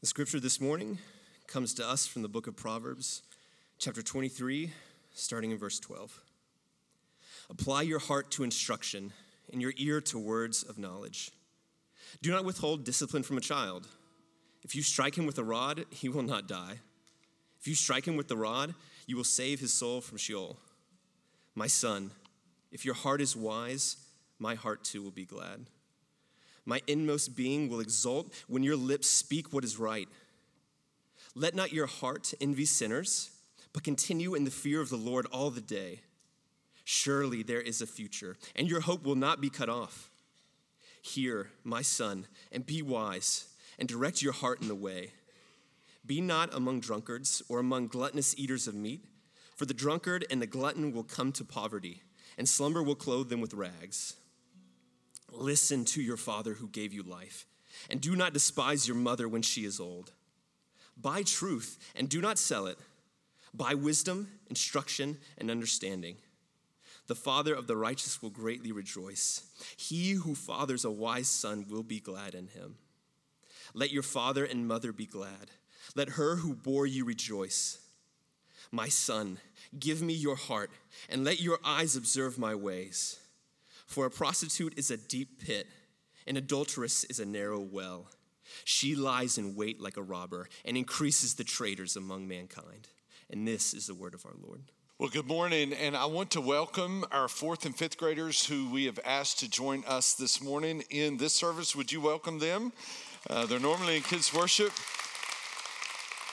The scripture this morning comes to us from the book of Proverbs, chapter 23, starting in verse 12. Apply your heart to instruction and your ear to words of knowledge. Do not withhold discipline from a child. If you strike him with a rod, he will not die. If you strike him with the rod, you will save his soul from Sheol. My son, if your heart is wise, my heart too will be glad. My inmost being will exult when your lips speak what is right. Let not your heart envy sinners, but continue in the fear of the Lord all the day. Surely there is a future, and your hope will not be cut off. Hear, my son, and be wise, and direct your heart in the way. Be not among drunkards or among gluttonous eaters of meat, for the drunkard and the glutton will come to poverty, and slumber will clothe them with rags. Listen to your father who gave you life, and do not despise your mother when she is old. Buy truth and do not sell it. Buy wisdom, instruction, and understanding. The father of the righteous will greatly rejoice. He who fathers a wise son will be glad in him. Let your father and mother be glad. Let her who bore you rejoice. My son, give me your heart, and let your eyes observe my ways. For a prostitute is a deep pit, an adulteress is a narrow well. She lies in wait like a robber and increases the traitors among mankind. And this is the word of our Lord. Well, good morning, and I want to welcome our fourth and fifth graders who we have asked to join us this morning in this service. Would you welcome them? Uh, they're normally in kids' worship.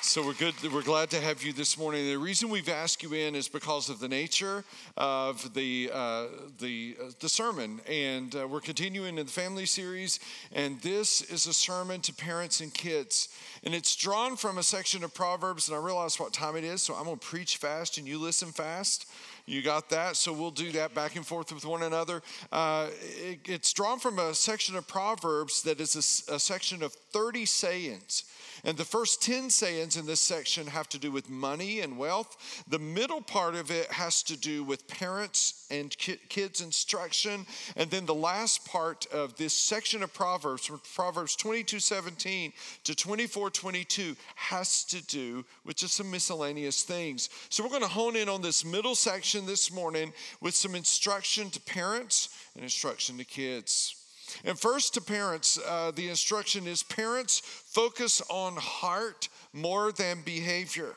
So we're good. We're glad to have you this morning. The reason we've asked you in is because of the nature of the uh, the uh, the sermon, and uh, we're continuing in the family series. And this is a sermon to parents and kids, and it's drawn from a section of Proverbs. And I realize what time it is, so I'm going to preach fast, and you listen fast. You got that? So we'll do that back and forth with one another. Uh, it, it's drawn from a section of Proverbs that is a, a section of 30 sayings. And the first 10 sayings in this section have to do with money and wealth. The middle part of it has to do with parents and kids' instruction. And then the last part of this section of Proverbs, from Proverbs 22 17 to 24 22, has to do with just some miscellaneous things. So we're going to hone in on this middle section this morning with some instruction to parents and instruction to kids. And first, to parents, uh, the instruction is parents focus on heart more than behavior.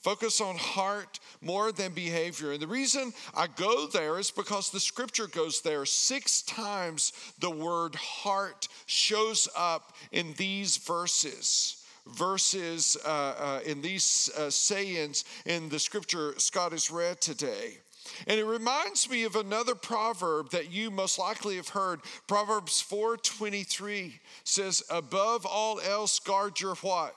Focus on heart more than behavior. And the reason I go there is because the scripture goes there. Six times the word heart shows up in these verses verses uh, uh, in these uh, sayings in the scripture Scott has read today. And it reminds me of another proverb that you most likely have heard. Proverbs 4:23 says, "Above all else guard your what?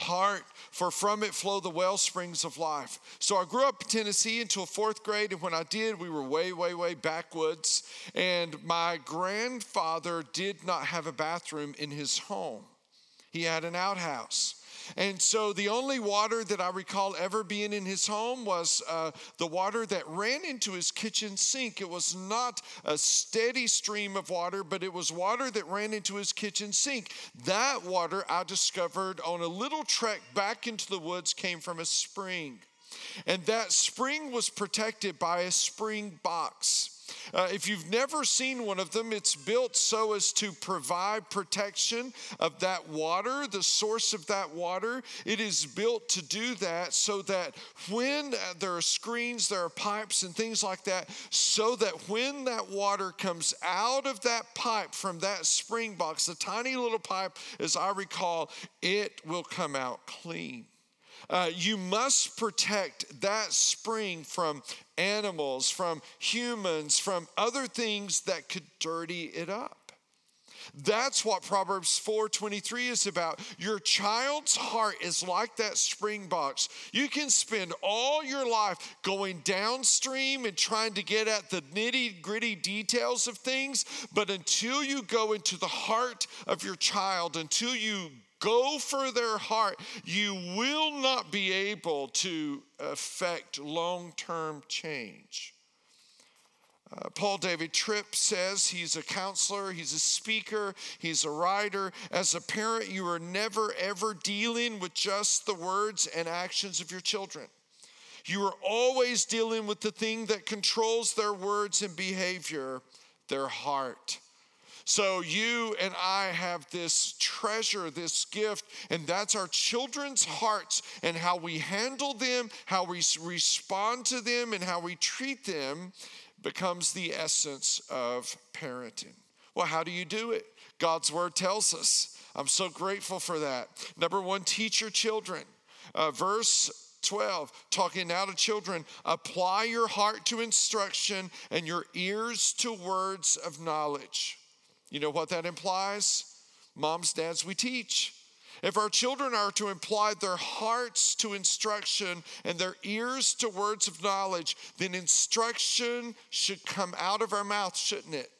Heart, for from it flow the well springs of life. So I grew up in Tennessee until fourth grade, and when I did, we were way, way, way backwoods. And my grandfather did not have a bathroom in his home, he had an outhouse. And so the only water that I recall ever being in his home was uh, the water that ran into his kitchen sink. It was not a steady stream of water, but it was water that ran into his kitchen sink. That water I discovered on a little trek back into the woods came from a spring. And that spring was protected by a spring box. Uh, if you've never seen one of them, it's built so as to provide protection of that water, the source of that water. It is built to do that so that when uh, there are screens, there are pipes and things like that, so that when that water comes out of that pipe from that spring box, the tiny little pipe, as I recall, it will come out clean. Uh, you must protect that spring from animals, from humans, from other things that could dirty it up. That's what Proverbs 4:23 is about. Your child's heart is like that spring box. You can spend all your life going downstream and trying to get at the nitty-gritty details of things, but until you go into the heart of your child, until you go for their heart, you will not be able to affect long term change. Uh, Paul David Tripp says he's a counselor, he's a speaker, he's a writer. As a parent, you are never ever dealing with just the words and actions of your children. You are always dealing with the thing that controls their words and behavior, their heart. So, you and I have this treasure, this gift, and that's our children's hearts and how we handle them, how we respond to them, and how we treat them becomes the essence of parenting. Well, how do you do it? God's word tells us. I'm so grateful for that. Number one, teach your children. Uh, verse 12, talking now to children, apply your heart to instruction and your ears to words of knowledge. You know what that implies? Moms, dads, we teach. If our children are to apply their hearts to instruction and their ears to words of knowledge, then instruction should come out of our mouth, shouldn't it?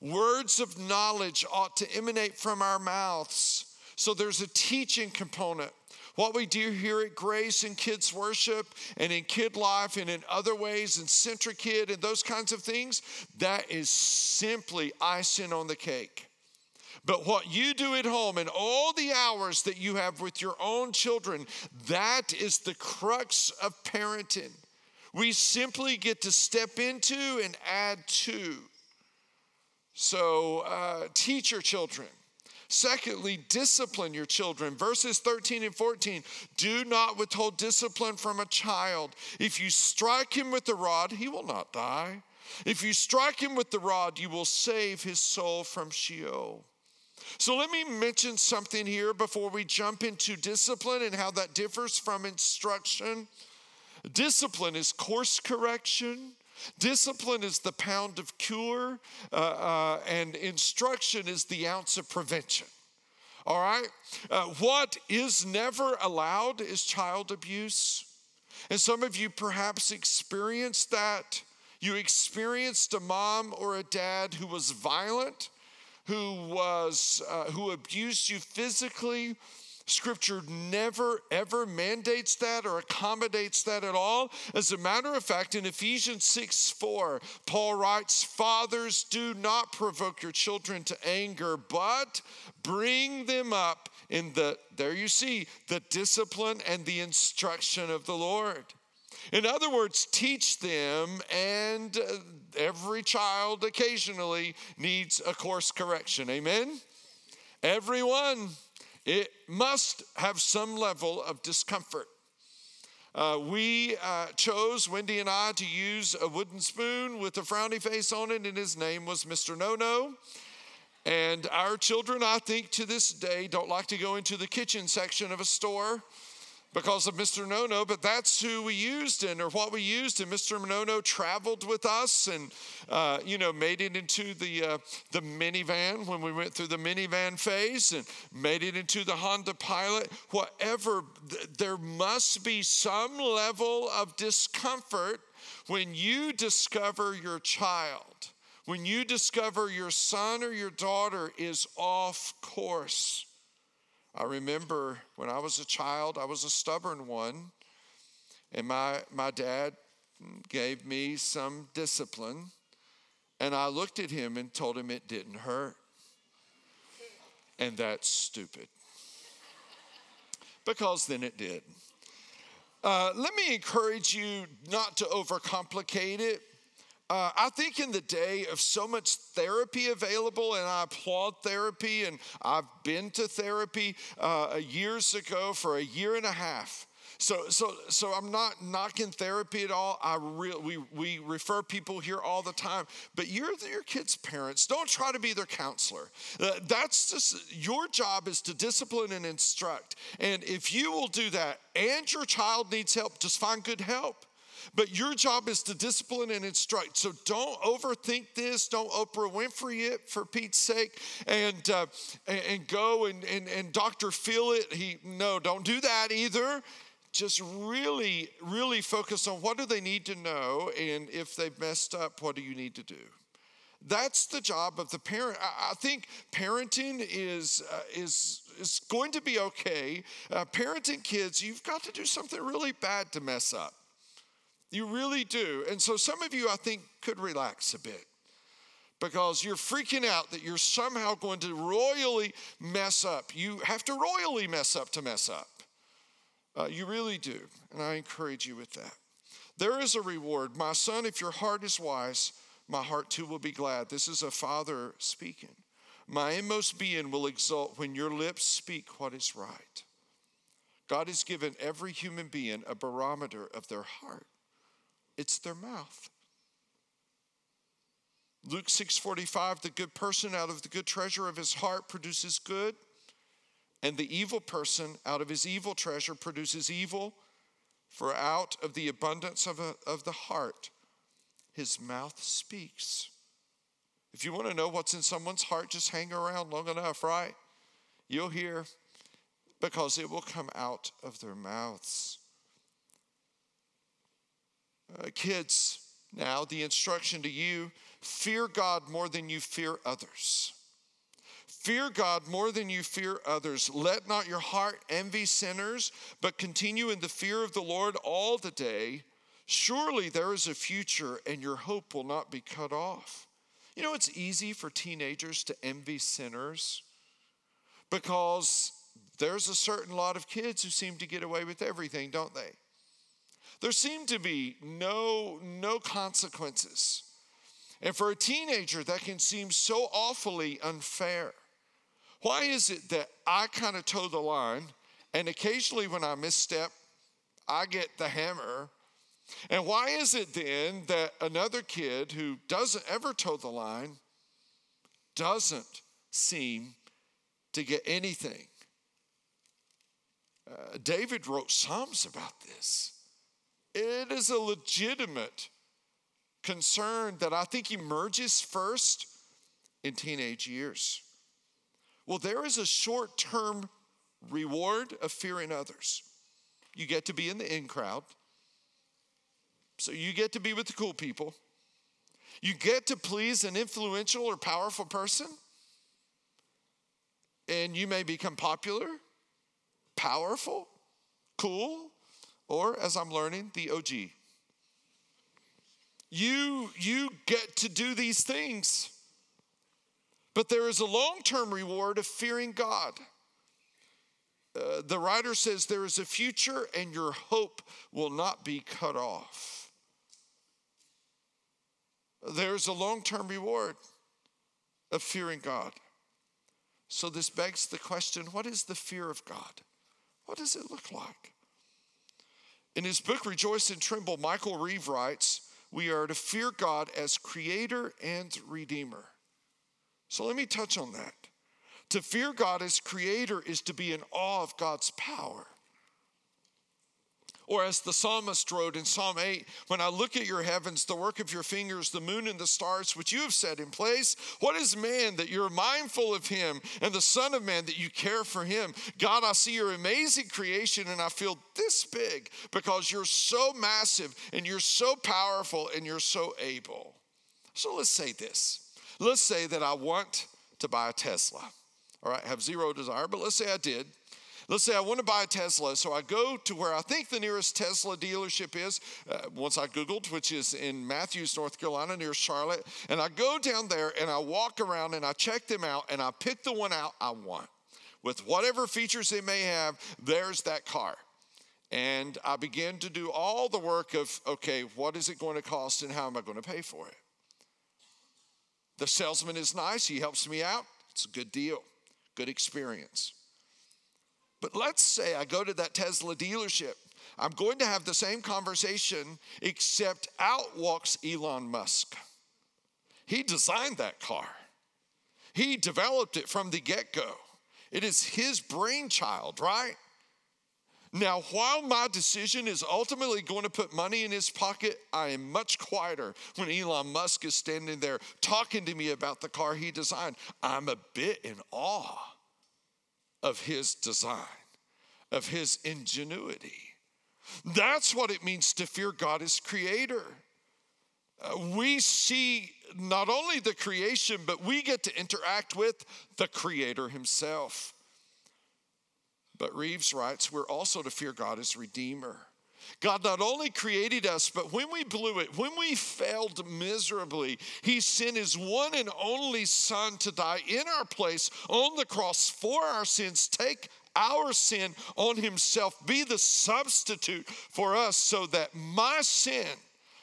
Words of knowledge ought to emanate from our mouths. So there's a teaching component. What we do here at Grace in kids worship and in kid life and in other ways in CentriKid and those kinds of things, that is simply icing on the cake. But what you do at home and all the hours that you have with your own children, that is the crux of parenting. We simply get to step into and add to. So, uh, teach your children. Secondly, discipline your children. Verses 13 and 14 do not withhold discipline from a child. If you strike him with the rod, he will not die. If you strike him with the rod, you will save his soul from Sheol. So let me mention something here before we jump into discipline and how that differs from instruction. Discipline is course correction. Discipline is the pound of cure, uh, uh, and instruction is the ounce of prevention. All right? Uh, what is never allowed is child abuse. And some of you perhaps experienced that. You experienced a mom or a dad who was violent who was uh, who abused you physically Scripture never ever mandates that or accommodates that at all. As a matter of fact, in Ephesians 6 4, Paul writes, Fathers, do not provoke your children to anger, but bring them up in the, there you see, the discipline and the instruction of the Lord. In other words, teach them, and uh, every child occasionally needs a course correction. Amen? Everyone, it must have some level of discomfort. Uh, we uh, chose, Wendy and I, to use a wooden spoon with a frowny face on it, and his name was Mr. No No. And our children, I think, to this day, don't like to go into the kitchen section of a store because of Mr. Nono, but that's who we used and or what we used. And Mr. Nono traveled with us and uh, you know made it into the uh, the minivan when we went through the minivan phase and made it into the Honda Pilot. Whatever, th- there must be some level of discomfort when you discover your child. When you discover your son or your daughter is off course I remember when I was a child, I was a stubborn one, and my, my dad gave me some discipline, and I looked at him and told him it didn't hurt. And that's stupid. Because then it did. Uh, let me encourage you not to overcomplicate it. Uh, I think in the day of so much therapy available, and I applaud therapy, and I've been to therapy uh, years ago for a year and a half. So, so, so I'm not knocking therapy at all. I re- we, we refer people here all the time, but you're your kids' parents. Don't try to be their counselor. Uh, that's just your job is to discipline and instruct. And if you will do that, and your child needs help, just find good help. But your job is to discipline and instruct. So don't overthink this. Don't Oprah Winfrey it for Pete's sake, and uh, and go and, and and Dr. Phil it. He no, don't do that either. Just really, really focus on what do they need to know, and if they've messed up, what do you need to do? That's the job of the parent. I, I think parenting is uh, is is going to be okay. Uh, parenting kids, you've got to do something really bad to mess up. You really do. And so some of you, I think, could relax a bit because you're freaking out that you're somehow going to royally mess up. You have to royally mess up to mess up. Uh, you really do. And I encourage you with that. There is a reward. My son, if your heart is wise, my heart too will be glad. This is a father speaking. My inmost being will exult when your lips speak what is right. God has given every human being a barometer of their heart. It's their mouth. Luke 6:45 the good person out of the good treasure of his heart produces good and the evil person out of his evil treasure produces evil for out of the abundance of, a, of the heart his mouth speaks. If you want to know what's in someone's heart, just hang around long enough, right? You'll hear because it will come out of their mouths. Uh, kids, now the instruction to you fear God more than you fear others. Fear God more than you fear others. Let not your heart envy sinners, but continue in the fear of the Lord all the day. Surely there is a future, and your hope will not be cut off. You know, it's easy for teenagers to envy sinners because there's a certain lot of kids who seem to get away with everything, don't they? There seem to be no, no consequences. And for a teenager, that can seem so awfully unfair. Why is it that I kind of toe the line, and occasionally when I misstep, I get the hammer? And why is it then that another kid who doesn't ever toe the line doesn't seem to get anything? Uh, David wrote Psalms about this. It is a legitimate concern that I think emerges first in teenage years. Well, there is a short term reward of fearing others. You get to be in the in crowd, so you get to be with the cool people. You get to please an influential or powerful person, and you may become popular, powerful, cool, or as I'm learning, the OG. You, you get to do these things. But there is a long term reward of fearing God. Uh, the writer says there is a future and your hope will not be cut off. There's a long term reward of fearing God. So, this begs the question what is the fear of God? What does it look like? In his book, Rejoice and Tremble, Michael Reeves writes, We are to fear God as creator and redeemer. So let me touch on that. To fear God as creator is to be in awe of God's power. Or as the psalmist wrote in Psalm 8, when I look at your heavens, the work of your fingers, the moon and the stars, which you have set in place, what is man that you're mindful of him, and the Son of Man that you care for him? God, I see your amazing creation and I feel this big because you're so massive and you're so powerful and you're so able. So let's say this. Let's say that I want to buy a Tesla. All right, have zero desire, but let's say I did. Let's say I want to buy a Tesla, so I go to where I think the nearest Tesla dealership is. Uh, once I Googled, which is in Matthews, North Carolina, near Charlotte, and I go down there and I walk around and I check them out and I pick the one out I want. With whatever features they may have, there's that car. And I begin to do all the work of okay, what is it going to cost and how am I going to pay for it? The salesman is nice, he helps me out. It's a good deal, good experience. But let's say I go to that Tesla dealership. I'm going to have the same conversation, except out walks Elon Musk. He designed that car, he developed it from the get go. It is his brainchild, right? Now, while my decision is ultimately going to put money in his pocket, I am much quieter when Elon Musk is standing there talking to me about the car he designed. I'm a bit in awe of his design, of his ingenuity. That's what it means to fear God as creator. Uh, we see not only the creation, but we get to interact with the creator himself. But Reeves writes, we're also to fear God as Redeemer. God not only created us, but when we blew it, when we failed miserably, He sent His one and only Son to die in our place on the cross for our sins, take our sin on Himself, be the substitute for us, so that my sin,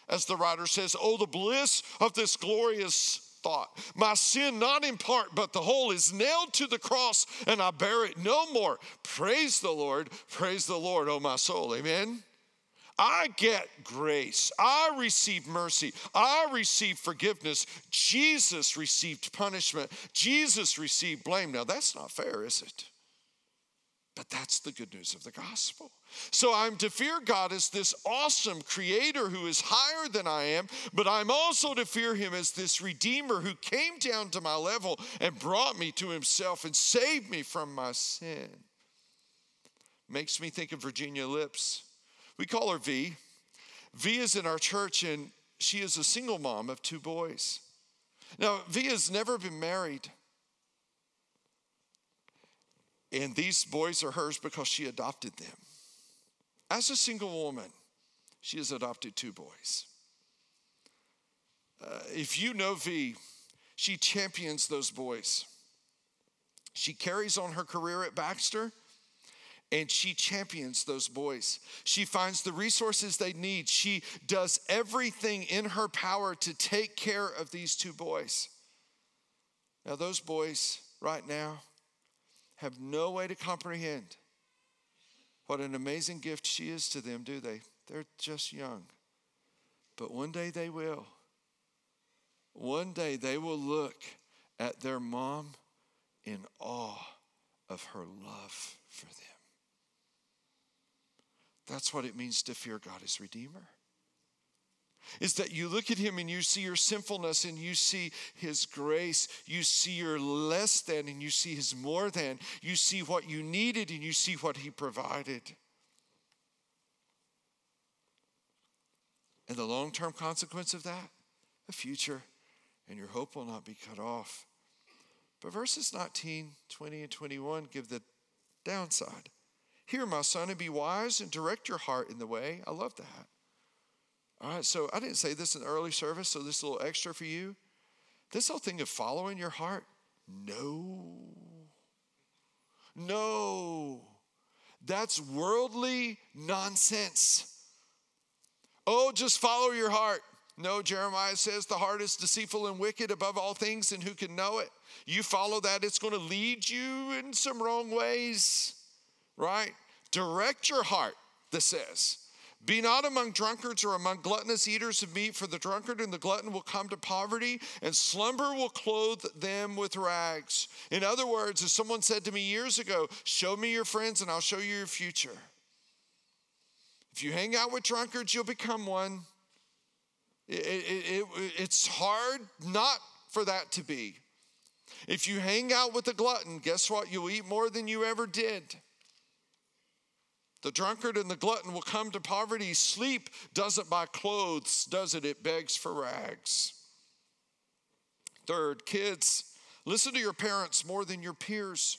as the writer says, oh, the bliss of this glorious thought. My sin, not in part, but the whole, is nailed to the cross, and I bear it no more. Praise the Lord, praise the Lord, oh my soul. Amen. I get grace. I receive mercy. I receive forgiveness. Jesus received punishment. Jesus received blame. Now, that's not fair, is it? But that's the good news of the gospel. So I'm to fear God as this awesome creator who is higher than I am, but I'm also to fear him as this redeemer who came down to my level and brought me to himself and saved me from my sin. Makes me think of Virginia Lips. We call her V. V is in our church, and she is a single mom of two boys. Now, V has never been married. And these boys are hers because she adopted them. As a single woman, she has adopted two boys. Uh, if you know V, she champions those boys. She carries on her career at Baxter and she champions those boys. She finds the resources they need. She does everything in her power to take care of these two boys. Now, those boys right now have no way to comprehend what an amazing gift she is to them, do they? They're just young. But one day they will. One day they will look at their mom in awe of her love for them. That's what it means to fear God as Redeemer is that you look at him and you see your sinfulness and you see his grace. You see your less than and you see his more than. You see what you needed and you see what he provided. And the long term consequence of that, a future, and your hope will not be cut off. But verses 19, 20, and 21 give the downside. Hear, my son, and be wise and direct your heart in the way. I love that. All right, so I didn't say this in early service, so this is a little extra for you. This whole thing of following your heart, no. No. That's worldly nonsense. Oh, just follow your heart. No, Jeremiah says the heart is deceitful and wicked above all things, and who can know it? You follow that, it's going to lead you in some wrong ways, right? Direct your heart, this says. Be not among drunkards or among gluttonous eaters of meat, for the drunkard and the glutton will come to poverty, and slumber will clothe them with rags. In other words, as someone said to me years ago, show me your friends and I'll show you your future. If you hang out with drunkards, you'll become one. It, it, it, it's hard not for that to be. If you hang out with a glutton, guess what? You'll eat more than you ever did. The drunkard and the glutton will come to poverty. Sleep doesn't buy clothes, does it? It begs for rags. Third, kids, listen to your parents more than your peers.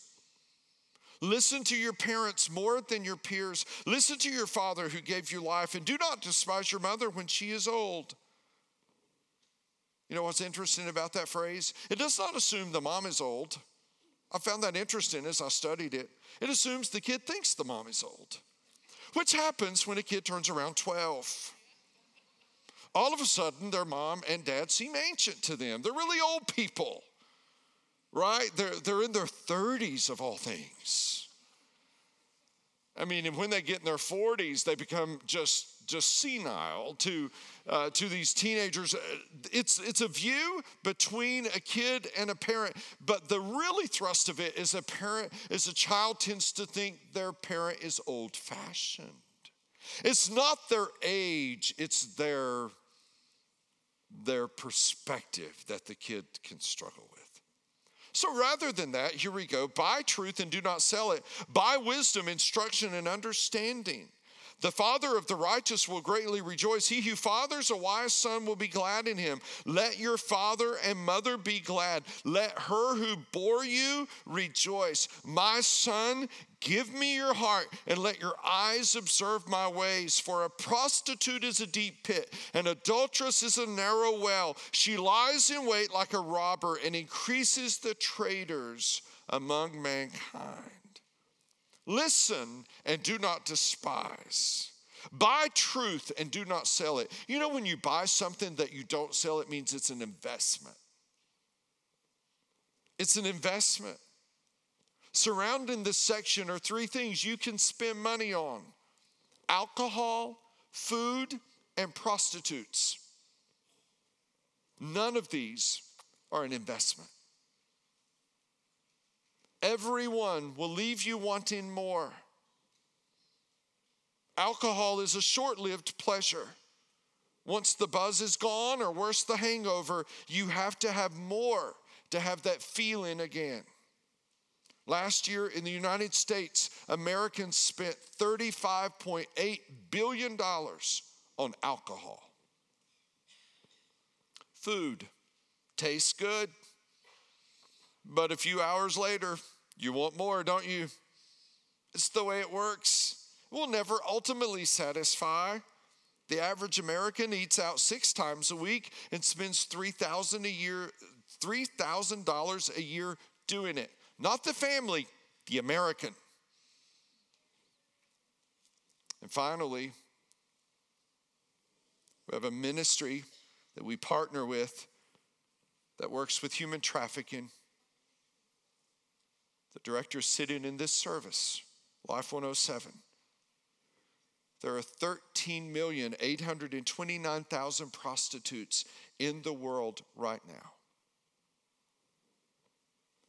Listen to your parents more than your peers. Listen to your father who gave you life, and do not despise your mother when she is old. You know what's interesting about that phrase? It does not assume the mom is old. I found that interesting as I studied it. It assumes the kid thinks the mom is old which happens when a kid turns around 12. All of a sudden, their mom and dad seem ancient to them. They're really old people, right? They're, they're in their 30s of all things. I mean, when they get in their 40s, they become just just senile to uh, to these teenagers. It's it's a view between a kid and a parent, but the really thrust of it is a parent is a child tends to think their parent is old fashioned. It's not their age; it's their their perspective that the kid can struggle with. So rather than that, here we go buy truth and do not sell it, buy wisdom, instruction, and understanding. The father of the righteous will greatly rejoice. He who fathers a wise son will be glad in him. Let your father and mother be glad. Let her who bore you rejoice. My son, give me your heart and let your eyes observe my ways. For a prostitute is a deep pit, an adulteress is a narrow well. She lies in wait like a robber and increases the traitors among mankind. Listen and do not despise. Buy truth and do not sell it. You know, when you buy something that you don't sell, it means it's an investment. It's an investment. Surrounding this section are three things you can spend money on alcohol, food, and prostitutes. None of these are an investment. Everyone will leave you wanting more. Alcohol is a short lived pleasure. Once the buzz is gone, or worse, the hangover, you have to have more to have that feeling again. Last year in the United States, Americans spent $35.8 billion on alcohol. Food tastes good, but a few hours later, you want more, don't you? It's the way it works. It will never ultimately satisfy. The average American eats out six times a week and spends 3,000 a year, $3,000 a year doing it. Not the family, the American. And finally, we have a ministry that we partner with that works with human trafficking. The director sitting in this service, Life 107. There are 13,829,000 prostitutes in the world right now.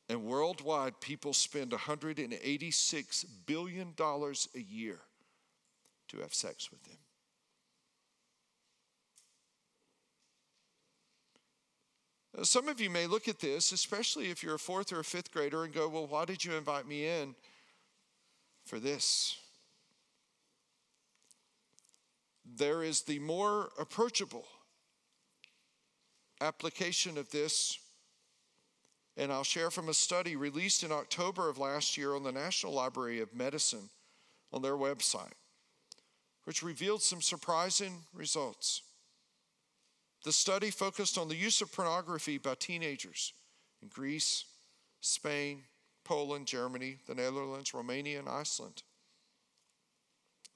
And worldwide, people spend $186 billion a year to have sex with them. Some of you may look at this, especially if you're a fourth or a fifth grader, and go, Well, why did you invite me in for this? There is the more approachable application of this, and I'll share from a study released in October of last year on the National Library of Medicine on their website, which revealed some surprising results. The study focused on the use of pornography by teenagers in Greece, Spain, Poland, Germany, the Netherlands, Romania, and Iceland.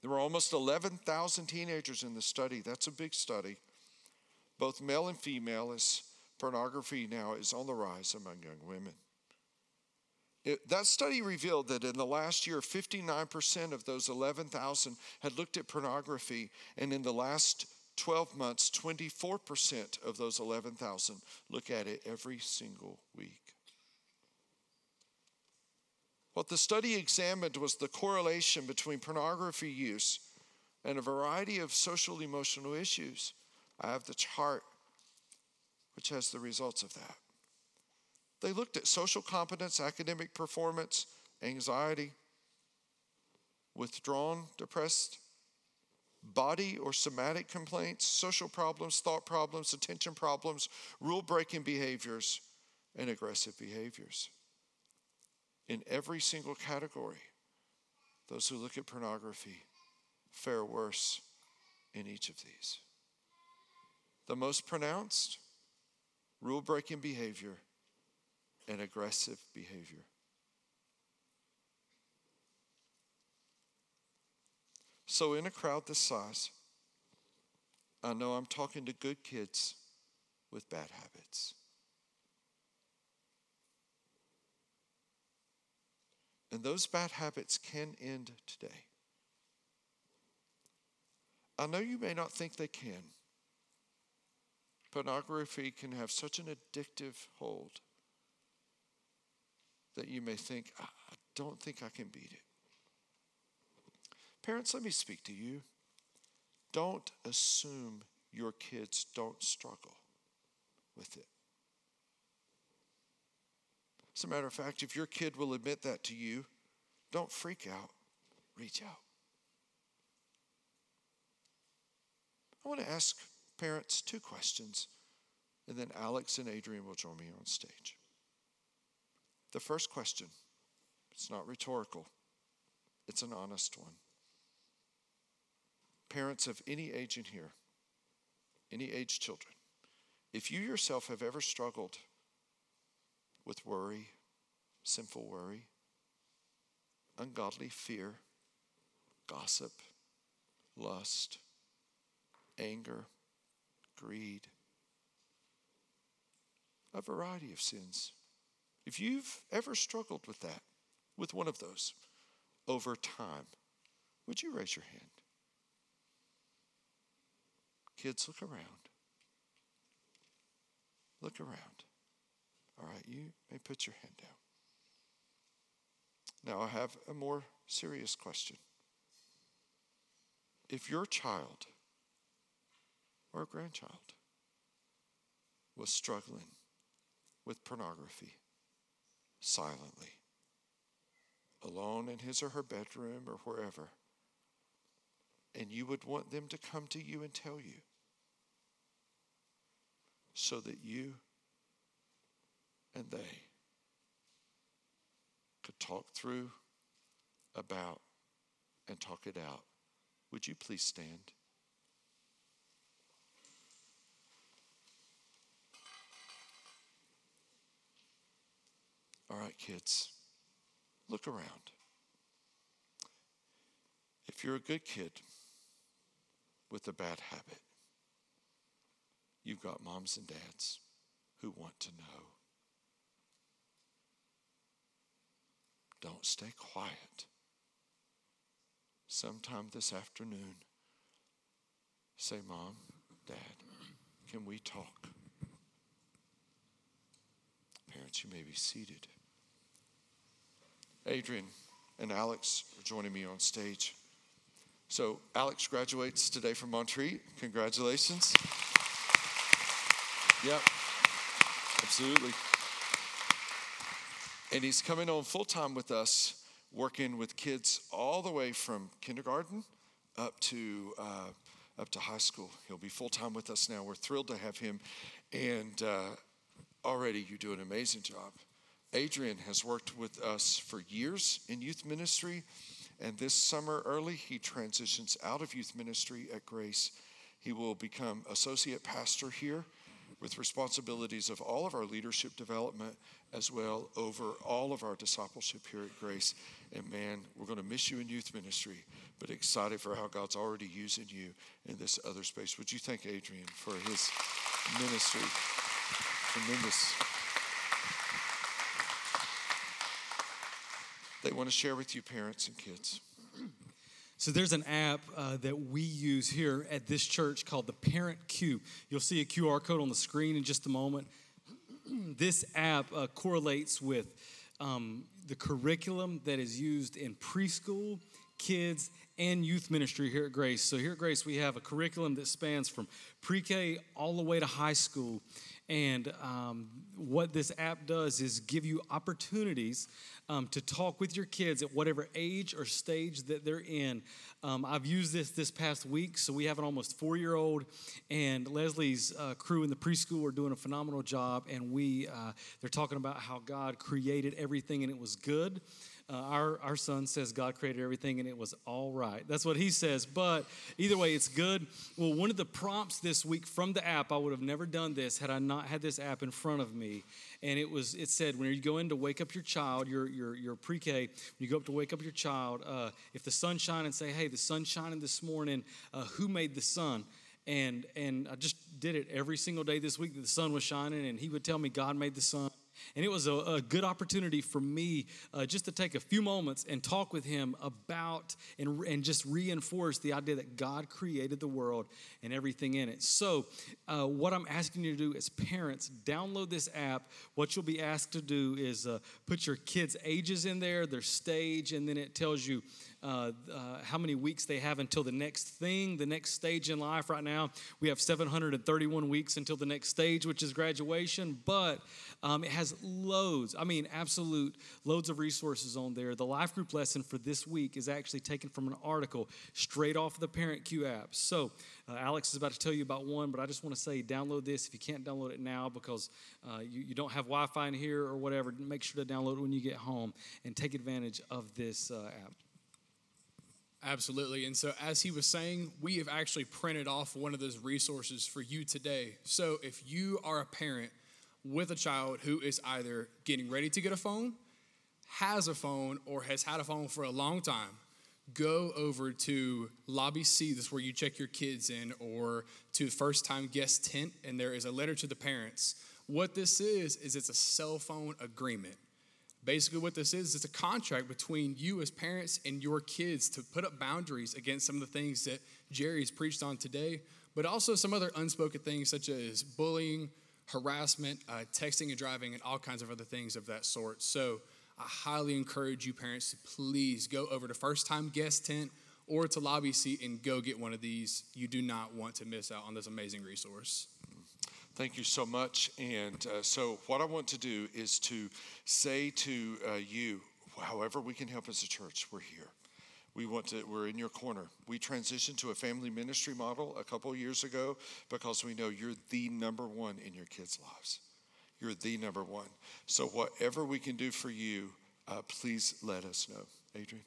There were almost 11,000 teenagers in the study. That's a big study, both male and female, as pornography now is on the rise among young women. It, that study revealed that in the last year, 59% of those 11,000 had looked at pornography, and in the last 12 months, 24% of those 11,000 look at it every single week. What the study examined was the correlation between pornography use and a variety of social emotional issues. I have the chart which has the results of that. They looked at social competence, academic performance, anxiety, withdrawn, depressed, body or somatic complaints, social problems, thought problems, attention problems, rule breaking behaviors, and aggressive behaviors. In every single category, those who look at pornography fare worse in each of these. The most pronounced, rule breaking behavior and aggressive behavior. So, in a crowd this size, I know I'm talking to good kids with bad habits. And those bad habits can end today. I know you may not think they can. Pornography can have such an addictive hold that you may think, I don't think I can beat it. Parents, let me speak to you. Don't assume your kids don't struggle with it. As a matter of fact, if your kid will admit that to you, don't freak out, reach out. I want to ask parents two questions, and then Alex and Adrian will join me on stage. The first question, it's not rhetorical, it's an honest one. Parents of any age in here, any age children, if you yourself have ever struggled with worry, sinful worry, ungodly fear, gossip, lust, anger, greed, a variety of sins. If you've ever struggled with that, with one of those, over time, would you raise your hand? Kids, look around. Look around. All right, you may put your hand down. Now, I have a more serious question. If your child or grandchild was struggling with pornography silently, alone in his or her bedroom or wherever, and you would want them to come to you and tell you so that you and they could talk through, about, and talk it out. Would you please stand? All right, kids, look around. If you're a good kid with a bad habit, you've got moms and dads who want to know. Don't stay quiet. Sometime this afternoon, say, Mom, Dad, can we talk? Parents, you may be seated. Adrian and Alex are joining me on stage. So, Alex graduates today from Montreat. Congratulations. Yep, absolutely. And he's coming on full time with us, working with kids all the way from kindergarten up to uh, up to high school. He'll be full time with us now. We're thrilled to have him, and uh, already you do an amazing job. Adrian has worked with us for years in youth ministry, and this summer early he transitions out of youth ministry at Grace. He will become associate pastor here with responsibilities of all of our leadership development as well over all of our discipleship here at Grace. And man, we're going to miss you in youth ministry, but excited for how God's already using you in this other space. Would you thank Adrian for his ministry? Tremendous. They want to share with you, parents and kids. So there's an app uh, that we use here at this church called the Parent Cue. You'll see a QR code on the screen in just a moment. this app uh, correlates with um, the curriculum that is used in preschool, kids, and youth ministry here at Grace. So here at Grace, we have a curriculum that spans from pre-K all the way to high school. And um, what this app does is give you opportunities um, to talk with your kids at whatever age or stage that they're in. Um, I've used this this past week, so we have an almost four year old, and Leslie's uh, crew in the preschool are doing a phenomenal job. And we, uh, they're talking about how God created everything and it was good. Uh, our, our son says God created everything and it was all right. That's what he says. But either way, it's good. Well, one of the prompts this week from the app, I would have never done this had I not had this app in front of me. And it was it said when you go in to wake up your child, your your your pre-K, when you go up to wake up your child, uh, if the sun's shining, say, hey, the sun's shining this morning. Uh, who made the sun? And and I just did it every single day this week that the sun was shining, and he would tell me God made the sun. And it was a, a good opportunity for me uh, just to take a few moments and talk with him about and, and just reinforce the idea that God created the world and everything in it. So, uh, what I'm asking you to do as parents, download this app. What you'll be asked to do is uh, put your kids' ages in there, their stage, and then it tells you uh, uh, how many weeks they have until the next thing, the next stage in life. Right now, we have 731 weeks until the next stage, which is graduation, but um, it has loads, I mean, absolute loads of resources on there. The life group lesson for this week is actually taken from an article straight off the Parent Cue app. So, uh, Alex is about to tell you about one, but I just want to say download this if you can't download it now because uh, you, you don't have Wi Fi in here or whatever. Make sure to download it when you get home and take advantage of this uh, app. Absolutely. And so, as he was saying, we have actually printed off one of those resources for you today. So, if you are a parent with a child who is either getting ready to get a phone, has a phone, or has had a phone for a long time, go over to Lobby C, this is where you check your kids in, or to First Time Guest Tent, and there is a letter to the parents. What this is, is it's a cell phone agreement. Basically, what this is, it's a contract between you as parents and your kids to put up boundaries against some of the things that Jerry's preached on today, but also some other unspoken things such as bullying, harassment, uh, texting and driving, and all kinds of other things of that sort. So, I highly encourage you parents to please go over to First Time Guest Tent or to Lobby C and go get one of these. You do not want to miss out on this amazing resource. Thank you so much. And uh, so, what I want to do is to say to uh, you, however we can help as a church, we're here. We want to, we're in your corner. We transitioned to a family ministry model a couple years ago because we know you're the number one in your kids' lives. You're the number one. So, whatever we can do for you, uh, please let us know. Adrian?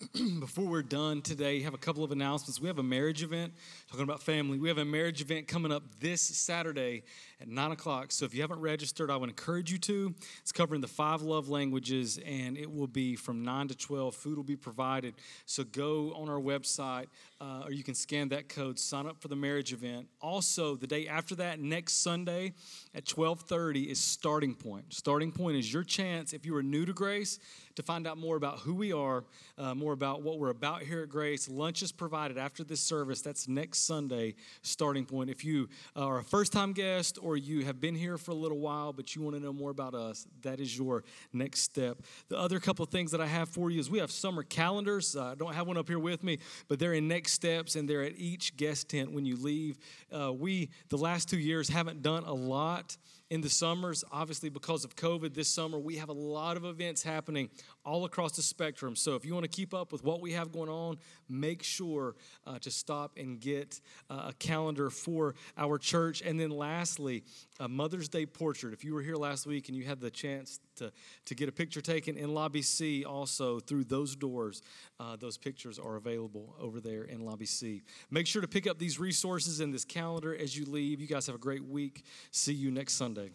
Before we're done today, have a couple of announcements. We have a marriage event, talking about family. We have a marriage event coming up this Saturday at 9 o'clock. So if you haven't registered, I would encourage you to. It's covering the five love languages, and it will be from 9 to 12. Food will be provided. So go on our website, uh, or you can scan that code, sign up for the marriage event. Also, the day after that, next Sunday at 1230 is Starting Point. Starting Point is your chance, if you are new to Grace, to find out more about who we are, uh, more about what we're about here at Grace. Lunch is provided after this service. That's next Sunday, starting point. If you are a first time guest or you have been here for a little while, but you want to know more about us, that is your next step. The other couple things that I have for you is we have summer calendars. Uh, I don't have one up here with me, but they're in next steps and they're at each guest tent when you leave. Uh, we, the last two years, haven't done a lot in the summers, obviously because of COVID this summer, we have a lot of events happening all across the spectrum. So if you want to keep up with what we have going on, make sure uh, to stop and get uh, a calendar for our church. And then lastly, a Mother's Day portrait. If you were here last week and you had the chance to, to get a picture taken in Lobby C, also through those doors, uh, those pictures are available over there in Lobby C. Make sure to pick up these resources in this calendar as you leave. You guys have a great week. See you next Sunday.